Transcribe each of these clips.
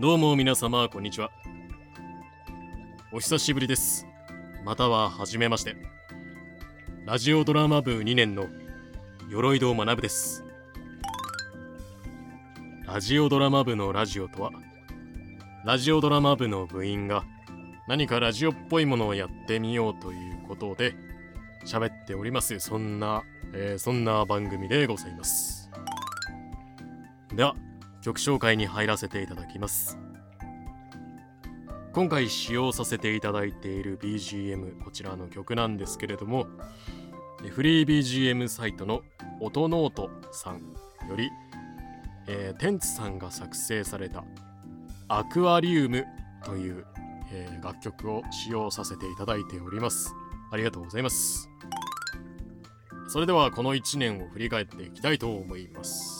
どうも皆様こんにちは。お久しぶりです。または初めまして。ラジオドラマ部2年の鎧戸学です。ラジオドラマ部のラジオとはラジオドラマ部の部員が何かラジオっぽいものをやってみようということで喋っております。そんな、えー、そんな番組でございます。では曲紹介に入らせていただきます。今回使用させていただいている BGM こちらの曲なんですけれどもフリー BGM サイトの音ノートさんより、えー、テンツさんが作成されたアクアリウムという、えー、楽曲を使用させていただいております。ありがとうございます。それではこの1年を振り返っていきたいと思います。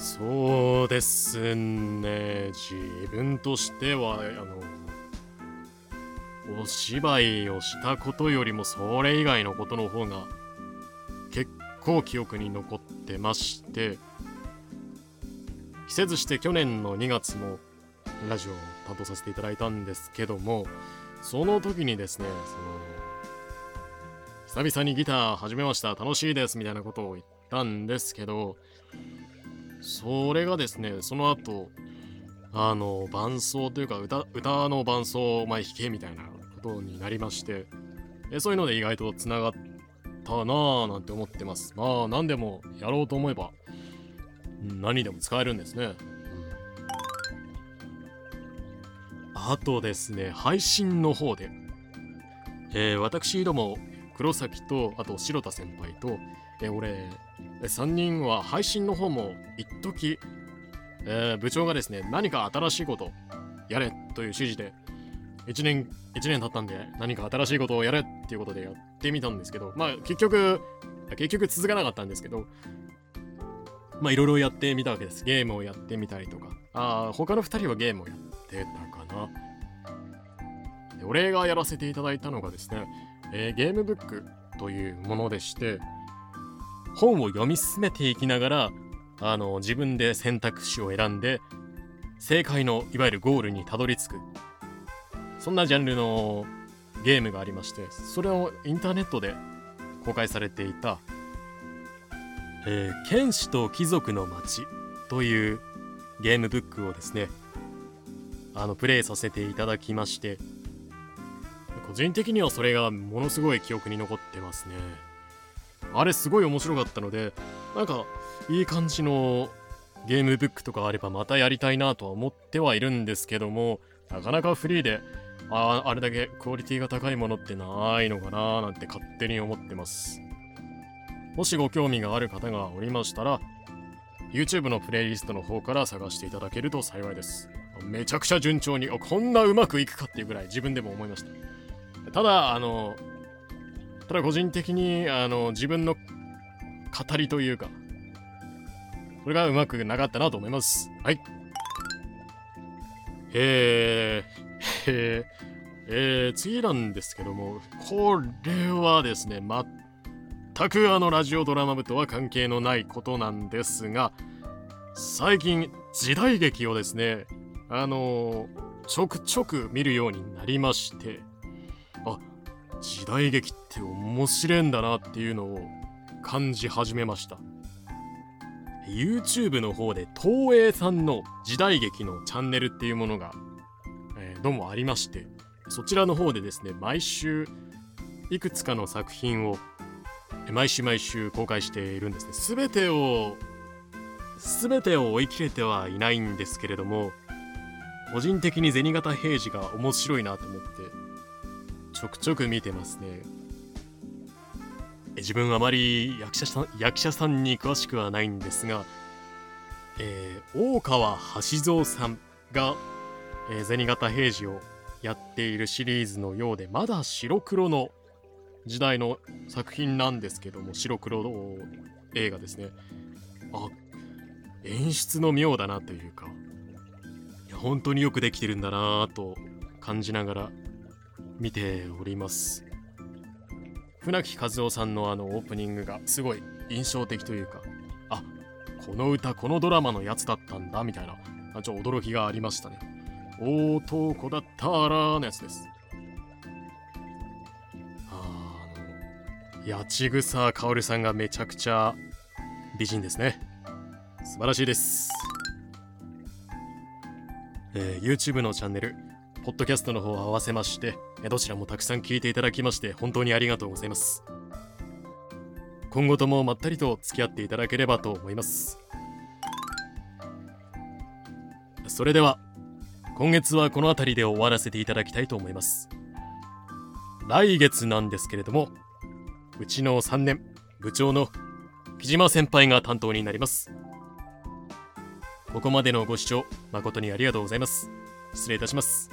そうですね。自分としてはあのお芝居をしたことよりもそれ以外のことの方が結構記憶に残ってまして季節して去年の2月のラジオを担当させていただいたんですけどもその時にですねその久々にギター始めました。楽しいです。みたいなことを言ったんですけどそれがですね、その後、あの、伴奏というか歌、歌の伴奏を前弾けみたいなことになりまして、えそういうので意外とつながったなぁなんて思ってます。まあ、何でもやろうと思えば、何でも使えるんですね。あとですね、配信の方で、えー、私ども、黒崎と、あと白田先輩と、えー、俺、3人は配信の方も一時、えー、部長がですね何か新しいことやれという指示で1年1年経ったんで何か新しいことをやれっていうことでやってみたんですけどまあ結局結局続かなかったんですけどまあいろいろやってみたわけです。ゲームをやってみたりとか。あ他の2人はゲームをやってたかな。で俺がやらせていただいたのがですね、えー、ゲームブックというものでして本を読み進めていきながらあの自分で選択肢を選んで正解のいわゆるゴールにたどり着くそんなジャンルのゲームがありましてそれをインターネットで公開されていた「えー、剣士と貴族の街」というゲームブックをですねあのプレイさせていただきまして個人的にはそれがものすごい記憶に残ってますね。あれすごい面白かったのでなんかいい感じのゲームブックとかあればまたやりたいなとは思ってはいるんですけどもなかなかフリーでああれだけクオリティが高いものってないのかななんて勝手に思ってます。もしご興味がある方がおりましたら YouTube のプレイリストの方から探していただけると幸いです。めちゃくちゃ順調にこんなうまくいくかっていうぐらい自分でも思いました。ただあのただ個人的にあの自分の語りというかこれがうまくなかったなと思います。はい。えー、えー、えー、次なんですけどもこれはですね全くあのラジオドラマ部とは関係のないことなんですが最近時代劇をですねあのちょくちょく見るようになりましてあ時代劇って面白いんだなっていうのを感じ始めました。YouTube の方で東映さんの時代劇のチャンネルっていうものが、えー、どうもありましてそちらの方でですね毎週いくつかの作品を毎週毎週公開しているんですね。全てを全てを追い切れてはいないんですけれども個人的に銭形平次が面白いなと思ってちょくちょく見てますね。自分あまり役者さん役者さんに詳しくはないんですが、えー、大川橋蔵さんが、えー、銭形平次をやっているシリーズのようでまだ白黒の時代の作品なんですけども白黒の映画ですね。あ演出の妙だなというかいや本当によくできてるんだなと感じながら見ております。船木和夫さんのあのオープニングがすごい印象的というかあこの歌このドラマのやつだったんだみたいなちょ驚きがありましたね。男だったらのやつです。あの八千草薫さんがめちゃくちゃ美人ですね。素晴らしいです。えー、YouTube のチャンネルポッドキャストの方を合わせましてどちらもたくさん聞いていただきまして本当にありがとうございます。今後ともまったりと付き合っていただければと思います。それでは今月はこの辺りで終わらせていただきたいと思います。来月なんですけれどもうちの3年部長の木島先輩が担当になります。ここまでのご視聴誠にありがとうございます。失礼いたします。